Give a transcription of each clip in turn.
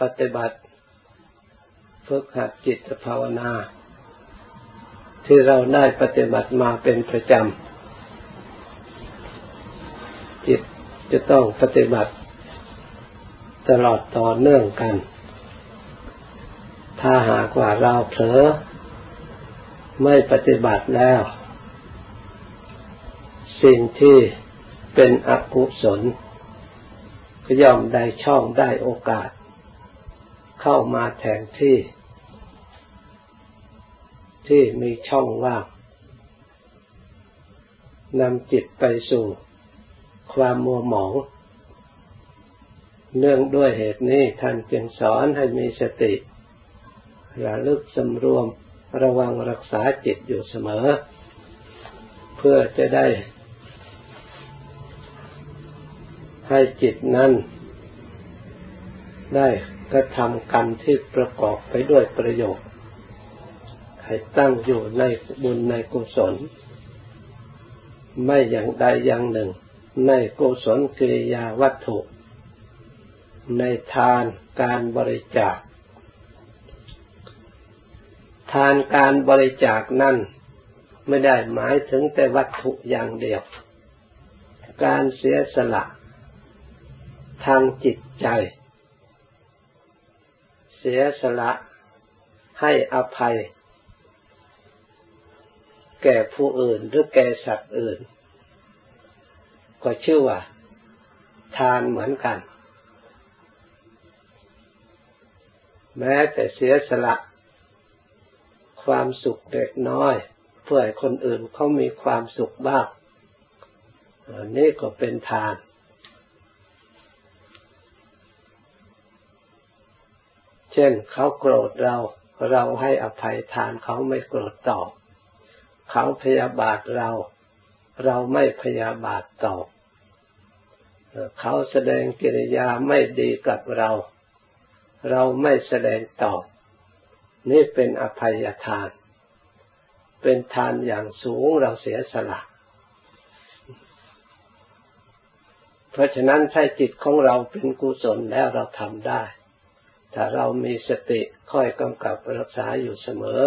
ปฏิบัติฝึกหัดจิตภาวนา ที่เราได้ปฏิบัติมาเป็นประจำ จิตจะต้องปฏิบัติ ตลอดต่อเนื่องกัน ถ้าหากว่าเราเผลอ ไม่ปฏิบัติแล้ว สิ่งที่เป็นอกุศลก็ย่อมได้ช่องได้โอกาส เข้ามาแทนที่ ที่มีช่องว่างนำจิตไปสู่ ความมัวหมอง เนื่องด้วยเหตุนี้ท่านจึงสอนให้มีสติ ระลึกสำรวมระวังรักษาจิตอยู่เสมอ เพื่อจะได้ ให้จิตนั้นได้ กระทำกรรมที่ประกอบไปด้วยประโยชน์ให้ตั้งอยู่ในบุญในกุศล ไม่อย่างใดอย่างหนึ่ง ในกุศลกิริยาวัตถุ ในทานการบริจาค ทานการบริจาคนั่นไม่ได้หมายถึงแต่วัตถุอย่างเดียว การเสียสละ ทางจิตใจ สียสละให้อภัย แก่ผู้อื่นหรือแก่สัตว์อื่น ก็ชื่อว่า ทานเหมือนกัน แม้แต่เสียสละ ความสุขเล็กน้อย เพื่อให้คนอื่นเขามีความสุขบ้างนี่ก็เป็นทาน เช่นเขาโกรธเรา เราให้อภัยทานเขาไม่โกรธตอบ เขาพยาบาทเรา เราไม่พยาบาทตอบ เขาแสดงกิริยาไม่ดีกับเรา เราไม่แสดงตอบ นี่เป็นอภัยทาน เป็นทานอย่างสูงเราเสียสละเพราะฉะนั้นถ้าจิตของเราเป็นกุศลแล้วเราทำได้ ถ้าเรามีสติคอยกำกับรักษาอยู่เสมอ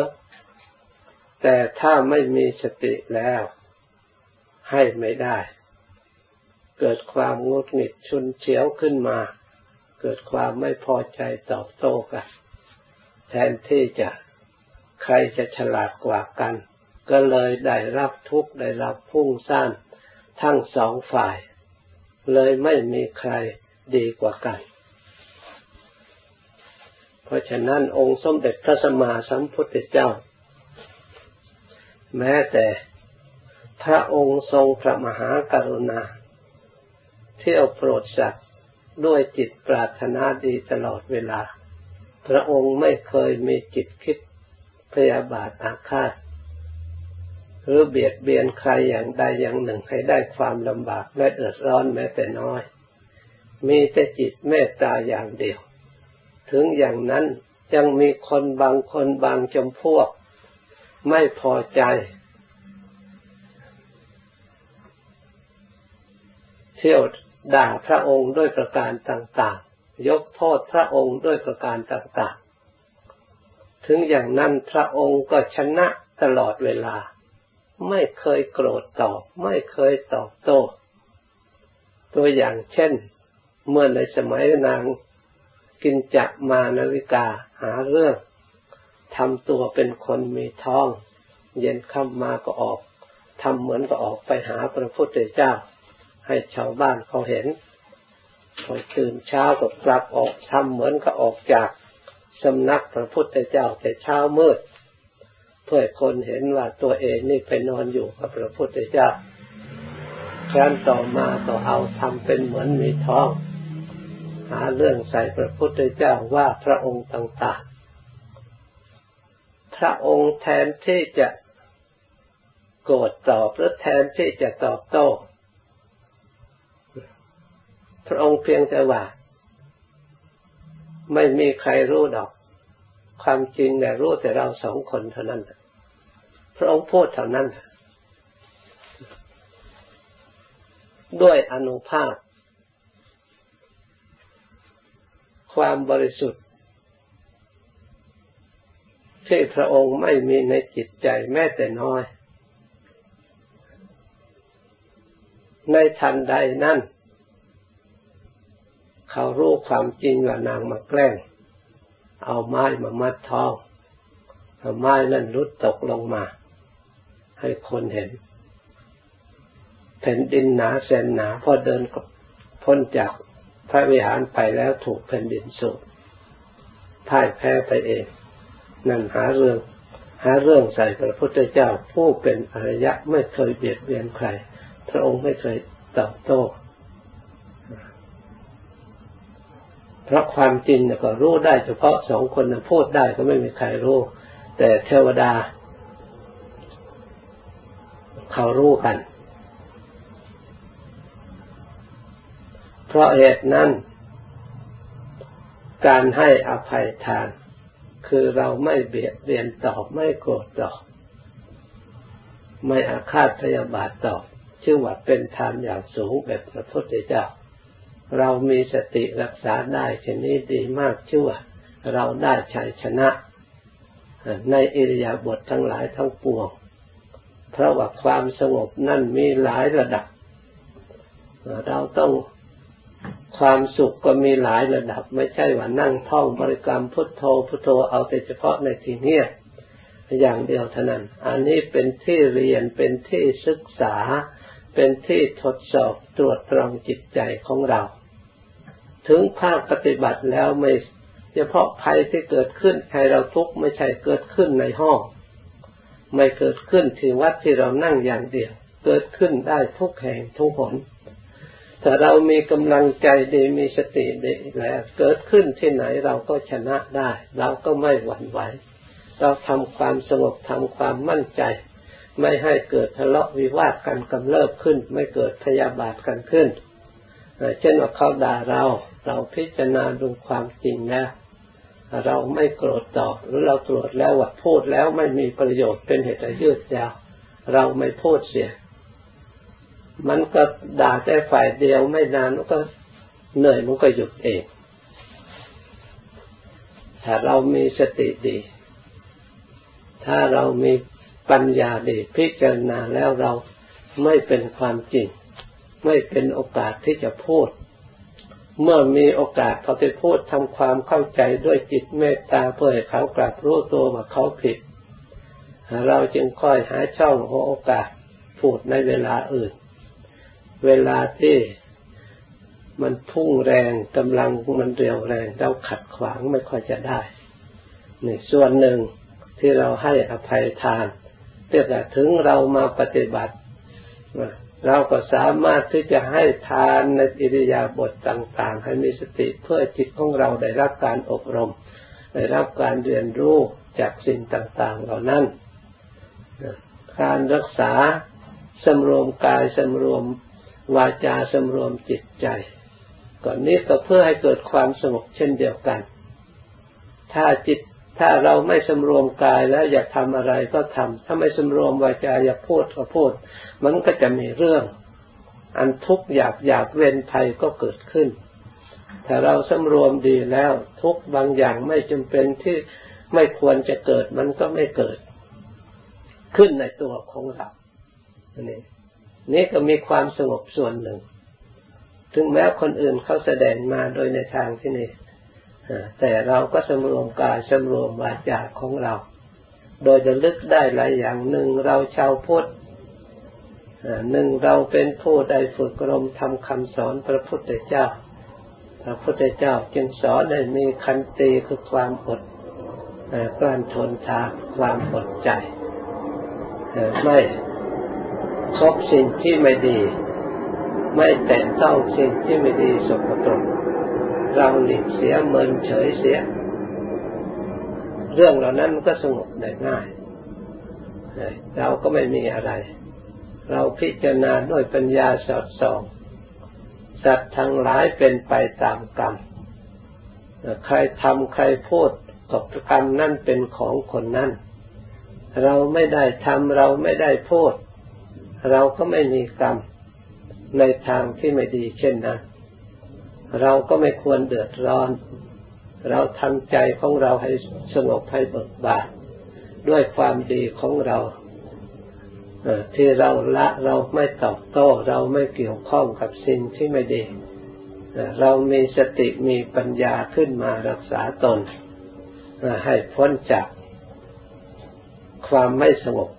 แต่ถ้าไม่มีสติแล้ว ให้ไม่ได้ เกิดความงุดหงิดชุนเฉียวขึ้นมา เกิดความไม่พอใจตอบโต้กัน แทนที่จะใครจะฉลาดกว่ากัน ก็เลยได้รับทุกข์ได้รับพุ่งซ่านทั้งสองฝ่าย เลยไม่มีใครดีกว่ากัน เพราะฉะนั้นองค์สมเด็จพระสัมมาสัมพุทธเจ้า แม้แต่พระองค์ทรงพระมหากรุณา เที่ยวโปรดสัตว์ด้วยจิตปรารถนาดีตลอดเวลา พระองค์ไม่เคยมีจิตคิดพยาบาทอาฆาตหรือเบียดเบียนใครอย่างใดอย่างหนึ่งให้ได้ความลำบากและเดือดร้อนแม้แต่น้อย มีแต่จิตเมตตาอย่างเดียว ถึงอย่างนั้นยังมีคนบางคนบางจำพวก ไม่พอใจ เที่ยวด่าพระองค์ด้วยประการต่างๆ ยกโทษพระองค์ด้วยประการต่างๆ ถึงอย่างนั้นพระองค์ก็ชนะตลอดเวลา ไม่เคยโกรธตอบ ไม่เคยตอบโต้ ตัวอย่างเช่น เมื่อในสมัยนาง กินจักมานาวิกาหาเรื่องทำตัวเป็นคนมีท้อง เย็นค่ำมาก็ออกทำเหมือนก็ออกไปหาพระพุทธเจ้า ให้ชาวบ้านเขาเห็นพอตื่นเช้าก็กลับออกทำเหมือนก็ออกจากสำนักพระพุทธเจ้าแต่เช้ามืด เพื่อคนเห็นว่าตัวเองนี่ไปนอนอยู่กับพระพุทธเจ้าครั้นต่อมาก็เอาทำเป็นเหมือนมีท้อง หาเรื่องใส่พระพุทธเจ้าว่าพระองค์ต่างๆ พระองค์แทนที่จะโกรธตอบหรือแทนที่จะตอบโต้ พระองค์เพียงแต่ว่า ไม่มีใครรู้ดอก ความจริงแต่รู้แต่เราสองคนเท่านั้น พระองค์พูดเท่านั้น ด้วยอนุภาพ ความบริสุทธิ์ที่พระองค์ไม่มีในจิตใจแม้แต่น้อย ในทันใดนั้น เขารู้ความจริงว่านางมาแกล้ง เอาไม้มามัดท้องเอาไม้นั่นรุดตกลงมา ให้คนเห็นแผ่นดินหนาแสนหนาพอเดินพ้นจาก พระวิหารไปแล้วถูกแผ่นดินสูบพ่ายแพ้ไปเอง นั่นหาเรื่อง หาเรื่องใส่พระพุทธเจ้าผู้เป็นอริยะไม่เคยเบียดเบียนใคร พระองค์ไม่เคยตอบโต้เพราะความจริงก็รู้ได้เฉพาะสองคนนะพูดได้ก็ไม่มีใครรู้ แต่เทวดา เขารู้กัน เพราะเหตุนั้น การให้อภัยทาน คือเราไม่เบียดเบียนตอบไม่โกรธตอบไม่อาฆาตพยาบาทตอบชื่อว่าเป็นทานอย่างสูงแบบพระพุทธเจ้า เรามีสติรักษาได้ชนี้ดีมากชื่อว่าเราได้ชัยชนะ ในอิริยาบถททั้งหลายทั้งปวง เพราะว่าความสงบนั่นมีหลายระดับ เราต้อง ความสุขก็มีหลายระดับ ไม่ใช่ว่านั่งท่องบริกรรมพุทโธพุทโธเอาแต่เฉพาะในที่นี้อย่างเดียวเท่านั้น อันนี้เป็นที่เรียนเป็นที่ศึกษา เป็นที่ทดสอบตรวจตรองจิตใจของเรา ถึงภาคปฏิบัติแล้วไม่เฉพาะภัยที่เกิดขึ้นให้เราทุกข์ไม่ใช่เกิดขึ้นในห้อง ไม่เกิดขึ้นที่วัดที่เรานั่งอย่างเดียว เกิดขึ้นได้ทุกแห่งทุกหน ถ้าเรามีกำลังใจดีมีสติดีแล้วเกิดขึ้นที่ไหนเราก็ชนะได้ เราก็ไม่หวั่นไหว เราทำความสงบทำความมั่นใจ ไม่ให้เกิดทะเลาะวิวาทกันกำเริบขึ้น ไม่เกิดพยาบาทกันขึ้นเช่นว่าเขาด่าเรา เราพิจารณาดูความจริงแล้วเราไม่โกรธตอบหรือเราตรวจแล้วว่าพูดแล้วไม่มีประโยชน์เป็นเหตุยืดยาว เราไม่พูดเสีย มันก็ด่าแต่ฝ่ายเดียวไม่นานมันก็เหนื่อยมันก็หยุดเอง ถ้าเรามีสติดี ถ้าเรามีปัญญาดีพิจารณาแล้วเราไม่เป็นความจริง ไม่เป็นโอกาสที่จะพูด เมื่อมีโอกาสเขาไปพูดทำความเข้าใจด้วยจิตเมตตาเพื่อให้เขากลับรู้ตัวว่าเขาผิด เราจึงค่อยหาช่องโอกาสพูดในเวลาอื่น เวลาที่มันพุ่งแรงกำลังมันเร็วแรงเราขัดขวางไม่ค่อยจะได้นี่ส่วนหนึ่งที่เราให้อภัยทานเรียกว่าถึงเรามาปฏิบัติ เราก็สามารถที่จะให้ทานในอิริยาบถต่าง ๆ ให้มีสติเพื่อจิตของเราได้รับการอบรม ได้รับการเรียนรู้จากสิ่งต่าง ๆ เหล่านั้น การรักษาสำรวมกายสำรวม วาจาสำรวมจิตใจ ก่อนนี้ก็เพื่อให้เกิดความสงบเช่นเดียวกัน ถ้าจิตถ้าเราไม่สำรวมกายแล้วอยากทำอะไรก็ทำถ้าไม่สำรวมวาจาอยากพูดก็พูด มันก็จะมีเรื่อง อันทุกข์อยากอยากเว้นภัยก็เกิดขึ้น ถ้าเราสำรวมดีแล้ว ทุกบางอย่างไม่จำเป็นที่ไม่ควรจะเกิดมันก็ไม่เกิด ขึ้นในตัวของเราอันนี้ นี่ก็มีความสงบส่วนหนึ่ง ถึงแม้คนอื่นเขาแสดงมาโดยในทางที่นี่แต่เราก็สำรวมกายสำรวมวาจาของเรา โดยจะลึกได้หลายอย่างหนึ่งเราชาวพุทธหนึ่งเราเป็นผู้ได้ฝึกรมทำคำสอนพระพุทธเจ้า พระพุทธเจ้าจึงสอนได้มีคันตีคือความอดกลั้นทนทานความอดใจไม่ คบสิ่งที่ไม่ดี ไม่แตะต้องสิ่งที่ไม่ดีสกปรกเราหลีกเสียเมินเฉยเสีย เรื่องเหล่านั้นมันก็สงบได้ง่าย เราก็ไม่มีอะไร เราพิจารณาด้วยปัญญาสอดส่องสัตว์ทั้งหลายเป็นไปตามกรรม ใครทำใครพูดกับกรรมนั่นเป็นของคนนั้น เราไม่ได้ทำเราไม่ได้พูด เราก็ไม่มีกรรมในทางที่ไม่ดีเช่นนั้น เราก็ไม่ควรเดือดร้อน เราทำใจของเราให้สงบให้เบิกบานด้วยความดีของเราที่เราละเราไม่ตอบโต้ เราไม่เกี่ยวข้องกับสิ่งที่ไม่ดีเรามีสติมีปัญญาขึ้นมารักษาตน ให้พ้นจากความไม่สงบ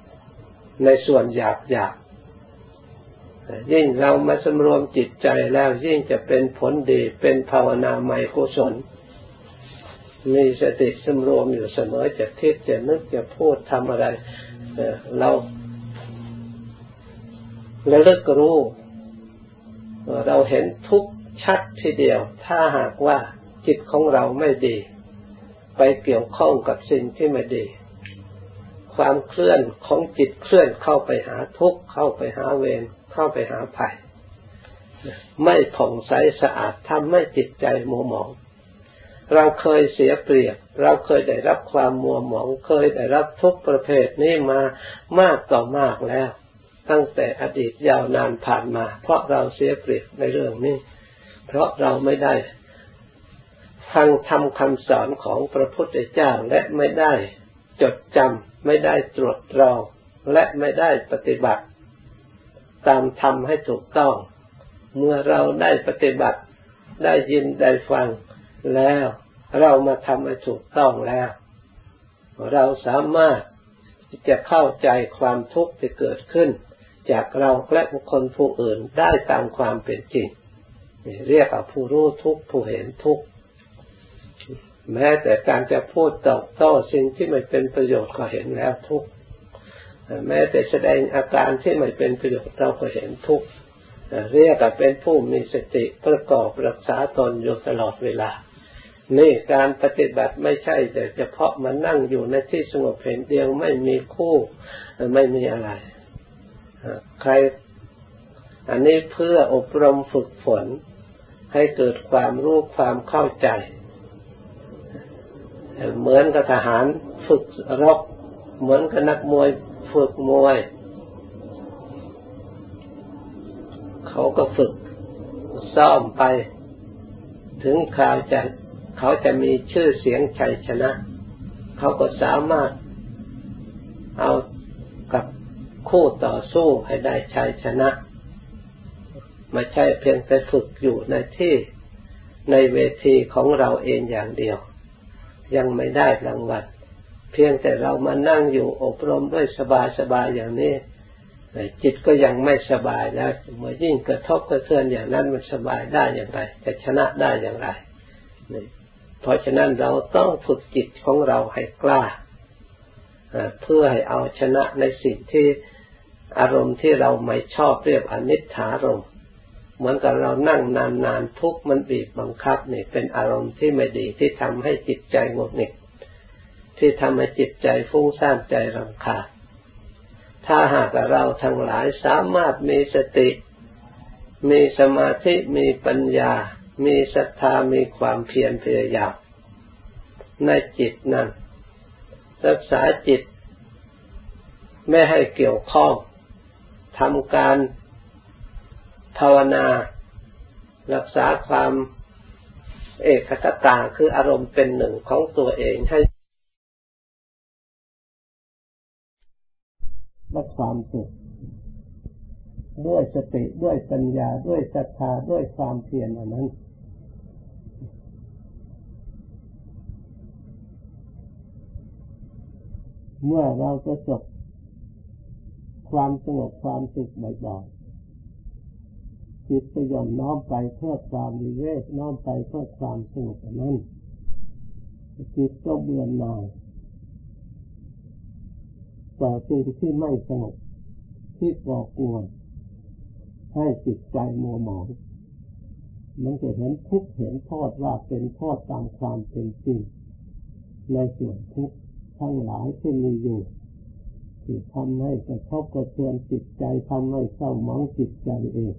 ในส่วนหยาบหยาบ ยิ่งเรามาสำรวมจิตใจแล้วยิ่งจะเป็นผลดีเป็นภาวนาใหม่กุศลมีสติสำรวมอยู่เสมอจะคิดจะนึกจะพูดทำอะไรเราระลึกรู้ เราเห็นทุกชัดทีเดียว ถ้าหากว่าจิตของเราไม่ดี ไปเกี่ยวข้องกับสิ่งที่ไม่ดี ความเคลื่อนของจิตเคลื่อนเข้าไปหาทุกข์เข้าไปหาเวร เข้าไปหาภัยไม่ผ่องใสสะอาดทำให้จิตใจมัวหมอง เราเคยเสียเปรียบ เราเคยได้รับความมัวหมอง เคยได้รับทุกประเภทนี้มามากต่อมากแล้ว ตั้งแต่อดีตยาวนานผ่านมา เพราะเราเสียเปรียบในเรื่องนี้ เพราะเราไม่ได้ฟังทำคำสอนของพระพุทธเจ้าและไม่ได้จดจำไม่ได้ตรวจตรองและไม่ได้ปฏิบัติ ตามทำให้ถูกต้อง เมื่อเราได้ปฏิบัติได้ยินได้ฟังแล้ว เรามาทำให้ถูกต้องแล้ว เราสามารถจะเข้าใจความทุกข์ที่เกิดขึ้น จากเราและบุคคลผู้อื่นได้ตามความเป็นจริงเรียกว่าผู้รู้ทุกผู้เห็นทุกแม้แต่การจะพูดตอบโต้สิ่งที่ไม่เป็นประโยชน์ก็เห็นแล้วทุก แม้แต่แสดงอาการที่ไม่เป็นประโยชน์เราก็เห็นทุกเรียกว่าเป็นผู้มีสติประกอบรักษาตนอยู่ตลอดเวลา นี่การปฏิบัติไม่ใช่แต่เฉพาะมานั่งอยู่ในที่สงบเพียงเดียวไม่มีคู่ไม่มีอะไรใครอันนี้เพื่ออบรมฝึกฝน ให้เกิดความรู้ความเข้าใจ เหมือนกับทหารฝึกรบเหมือนกับนักมวย ฝึกมวย เขาก็ฝึกซ้อมไป ถึงคราวจะเขาจะมีชื่อเสียงชัยชนะ เขาก็สามารถเอากับคู่ต่อสู้ให้ได้ชัยชนะไม่ใช่เพียงแต่ฝึกอยู่ในที่ในเวทีของเราเองอย่างเดียว ยังไม่ได้รางวัล เพียงแต่เรามานั่งอยู่อบรมด้วยสบายสบายอย่างนี้จิตก็ยังไม่สบายแล้วเมื่อยิ่งกระทบกระเทือนอย่างนั้นมันสบายได้อย่างไรจะชนะได้อย่างไรเพราะฉะนั้นเราต้องฝึกจิตของเราให้กล้าเพื่อให้เอาชนะในสิ่งที่อารมณ์ที่เราไม่ชอบเรียกอนิจฐารมเหมือนกับเรานั่งนานๆทุกมันบีบบังคับนี่เป็นอารมณ์ที่ไม่ดีที่ทำให้จิตใจงดหงิด ที่ทำให้จิตใจฟุ้งซ่านใจรำคาญถ้าหากเราทั้งหลายสามารถมีสติ มีสมาธิ มีปัญญา มีศรัทธา มีความเพียรพยายามในจิตนั้น รักษาจิต ไม่ให้เกี่ยวข้องทำการภาวนา รักษาความเอกคตาคืออารมณ์เป็นหนึ่งของตัวเองให้ และความสุขด้วยสติด้วยปัญญาด้วยศรัทธาด้วยความเพียรอันนั้น เมื่อเราจะจบความสงบความสุขบ่อยๆจิตจะย่อมน้อมไปเพื่อความดีเวทน้อมไปเพื่อความสงบนั้นจิตก็เบื่อหน่าย ต่อสิ่งที่ไม่สงบที่ก่อกวนให้จิตใจมัวหมองมันจะเห็นทุกเห็นโทษว่าเป็นโทษตามความเป็นจริงในส่วนทุกทั้งหลายที่มีอยู่ที่ทำให้กระทบกระเทือนจิตใจทำให้เศร้าหมองจิตใจเอง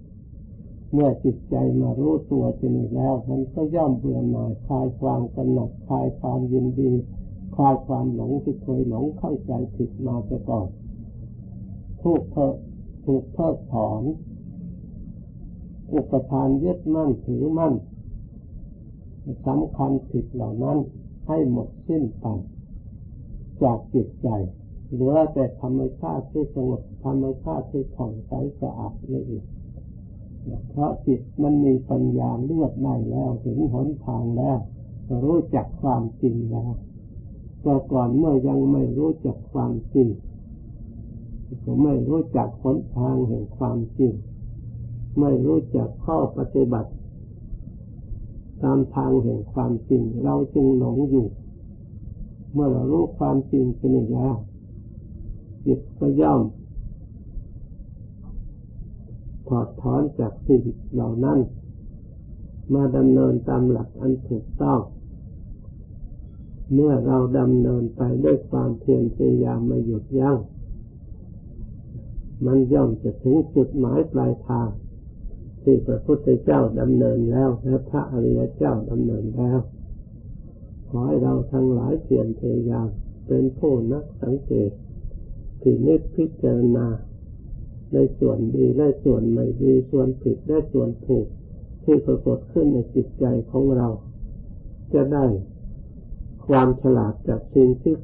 เมื่อจิตใจมารู้ตัวจริงแล้ว มันก็ย่อมเบื่อหน่ายคลายความกำหนัดคลายความยินดีค ลายความหลงที่เคยหลงเข้าใจผิดมาแต่ก่อนถูกเพิกถูกเพิกถอน อุปทานยึดมั่นถือมั่นสำคัญผิดเหล่านั้นให้หมดสิ้นไปจากจิตใจเหลือแต่ธรรมชาติที่สงบธรรมชาติที่ผ่องใสสะอาดนี่เองเพราะจิตมันมีปัญญาเลือกได้แล้วเห็นหนทางแล้ว รู้จักความจริงแล้ว แต่ก่อนเมื่อยังไม่รู้จักความจริงก็ไม่รู้จักหนทางแห่งความจริง ไม่รู้จักข้อปฏิบัติ ตามทางแห่งความจริง เราจึงหลงอยู่ เมื่อเรารู้ความจริงเป็นอย่างนี้จิตก็ย่อมถอดถอนจากสิ่งเหล่านั้น มาดำเนินตามหลักอันถูกต้อง เมื่อเราดำเนินไปด้วยความเพียรพยายามไม่หยุดยัง้งมันย่อมจะถึงจุดหมายปลายทาง ที่พระพุทธเจ้าดำเนินแล้วและพระอริยเจ้าดำเนินแล้ว ขอให้เราทั้งหลายเพียรพยายามเป็นผู้นักสังเกตพินิจพิจารณาในส่วนดีและส่วนไม่ดีส่วนผิดและส่วนถูกที่ปรากฏขึ้นในจิตใจของเรา จะได้ ความฉลาดจากสิ่งที่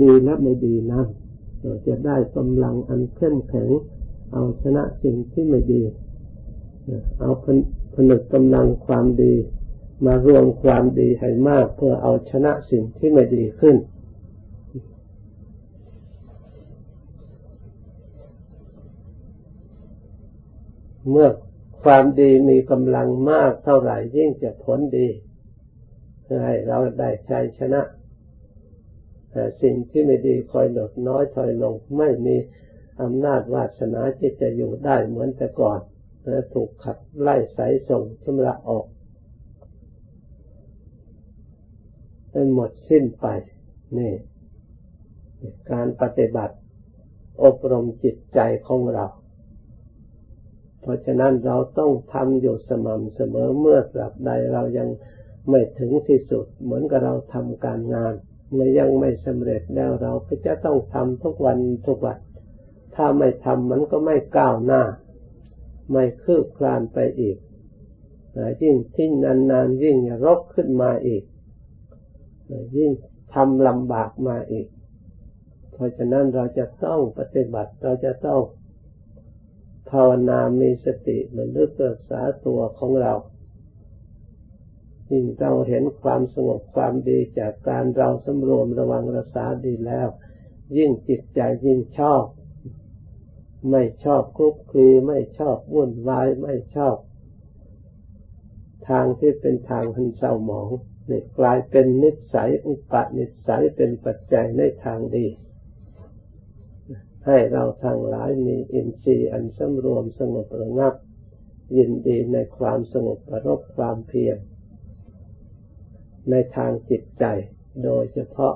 ดีและไม่ดีนั้นจะได้กำลังอันเข้มแข็ง เอาชนะสิ่งที่ไม่ดี เอาผนึกกำลังความดี มารวมความดีให้มาก เพื่อเอาชนะสิ่งที่ไม่ดีขึ้น เมื่อความดีมีกำลังมากเท่าไหร่ยิ่งจะผลดี ให้เราได้ชัยชนะแต่สิ่งที่ไม่ดีคอยลดน้อยถอยลง ไม่มีอำนาจวาสนาที่จะอยู่ได้เหมือนแต่ก่อนและถูกขัดไล่สายส่งชำระออกให้หมดสิ้นไป นี่ การปฏิบัติ อบรมจิตใจของเรา เพราะฉะนั้นเราต้องทำอยู่สม่ำเสมอเมื่อตราบใดเรายัง ไม่ถึงที่สุด เหมือนกับเราทำการงานมื่อยังไม่สำเร็จแล้วเราก็จะต้องทำทุกวันทุกวัน ถ้าไม่ทำมันก็ไม่ก้าวหน้า ไม่คืบคลานไปอีกยิ่งทิ้งนานๆยิ่งรกขึ้นมาอีก ยิ่งทำลำบากมาอีก เพราะฉะนั้นเราจะต้องปฏิบัติเราจะต้องภาวนามีสติมันลึกรักษาตัวของเรา ยิ่งเราเห็นความสงบความดีจากการเราสำรวมระวังรักษาดีแล้ว ยิ่งจิตใจยิ่งชอบ ไม่ชอบคุกคีไม่ชอบวุ่นวายไม่ชอบ ทางที่เป็นทางหันเศร้าหมองนี่กลายเป็นนิสัยอุปนิสัยเป็นปัจจัยในทางดี ให้เราทั้งหลายมีอินทรีย์อันสำรวมสงบระงับ ยินดีในความสงบประรบความเพียร ในทางจิตใจ โดยเฉพาะ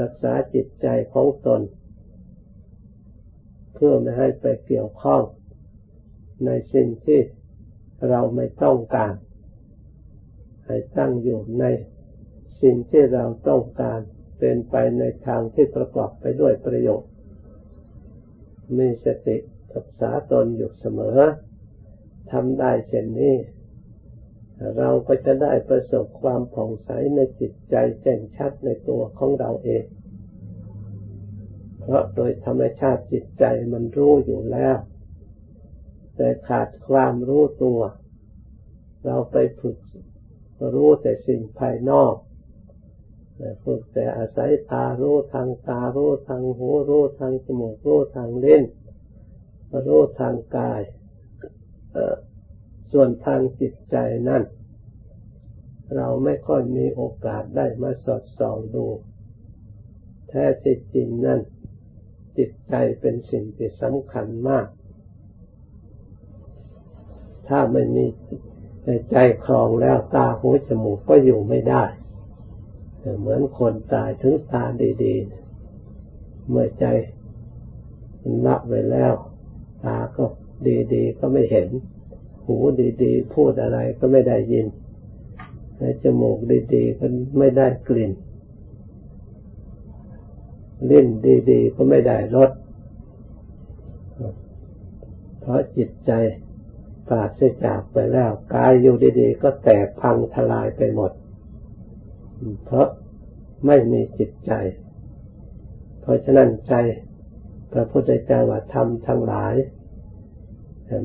รักษาจิตใจของตน เพื่อไม่ให้ไปเกี่ยวข้อง ในสิ่งที่เราไม่ต้องการ ให้ตั้งอยู่ในสิ่งที่เราต้องการเป็นไปในทางที่ประกอบไปด้วยประโยชน์มีสติรักษาตนอยู่เสมอทำได้เช่นนี้ เราก็จะได้ประสบความผ่องใสในจิตใจแจ่มชัดในตัวของเราเอง เพราะโดยธรรมชาติจิตใจมันรู้อยู่แล้ว แต่ขาดความรู้ตัว เราไปฝึกรู้แต่สิ่งภายนอกฝึกแต่อาศัยตารู้ทางตารู้ทางหูรู้ทางจมูกรู้ทางเล่นรู้ทางกาย ส่วนทางจิตใจนั่นเราไม่ค่อยมีโอกาสได้มาสอดส่องดู แท้จริงนั่นจิตใจเป็นสิ่งที่สำคัญมาก ถ้าไม่มีใจคลองแล้วตาหูจมูกก็อยู่ไม่ได้ เหมือนคนตายถึงตาดีๆ เมื่อใจมันละไปแล้ว ตาก็ดีๆ ก็ไม่เห็น หูดีๆ พูดอะไรก็ไม่ได้ยินและจมูกดีๆก็ไม่ได้กลิ่นลิ้นดีๆ ก็ไม่ได้รสเพราะจิตใจปราศจากไปแล้วกายอยู่ดีๆ ก็แตกพังทลายไปหมด เพราะไม่มีจิตใจ เพราะฉะนั้นใจพระพุทธเจ้าว่าทำทั้งหลาย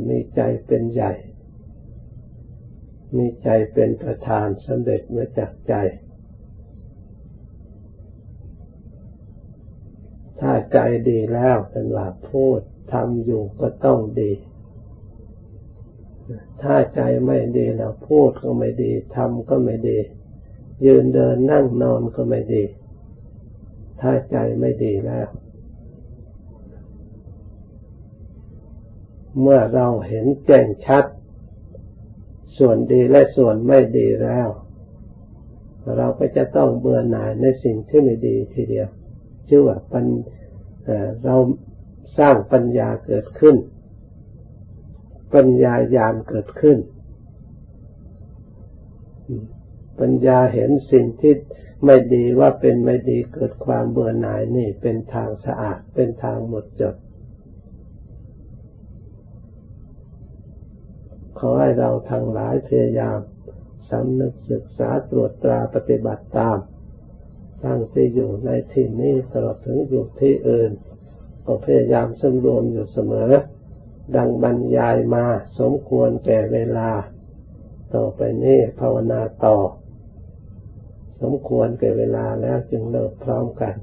มีใจเป็นใหญ่ มีใจเป็นประธานสำเร็จมาจากใจ ถ้าใจดีแล้วเป็นว่าพูดทำอยู่ก็ต้องดี ถ้าใจไม่ดีแล้วพูดก็ไม่ดีทำก็ไม่ดี ยืนเดินนั่งนอนก็ไม่ดี ถ้าใจไม่ดีแล้วเมื่อเราเห็นแจ้งชัด ส่วนดีและส่วนไม่ดีแล้ว เราก็จะต้องเบื่อหน่ายในสิ่งที่ไม่ดีทีเดียวชื่อว่าปัญเราสร้างปัญญาเกิดขึ้น ปัญญาญาณเกิดขึ้น ปัญญาเห็นสิ่งที่ไม่ดีว่าเป็นไม่ดีเกิดความเบื่อหน่ายนี่เป็นทางสะอาดเป็นทางหมดจด อให้เราทั้งหลายพยายามสำนึกศึกษาตรวจตราปฏิบัติตาม ทั้งที่อยู่ในที่นี้ตลอดถึงอยู่ที่อื่น ก็พยายามสำรวมอยู่เสมอ ดังบรรยายมาสมควรแก่เวลา ต่อไปนี้ภาวนาต่อ สมควรแก่เวลาแล้วจึงเลิกพร้อมกัน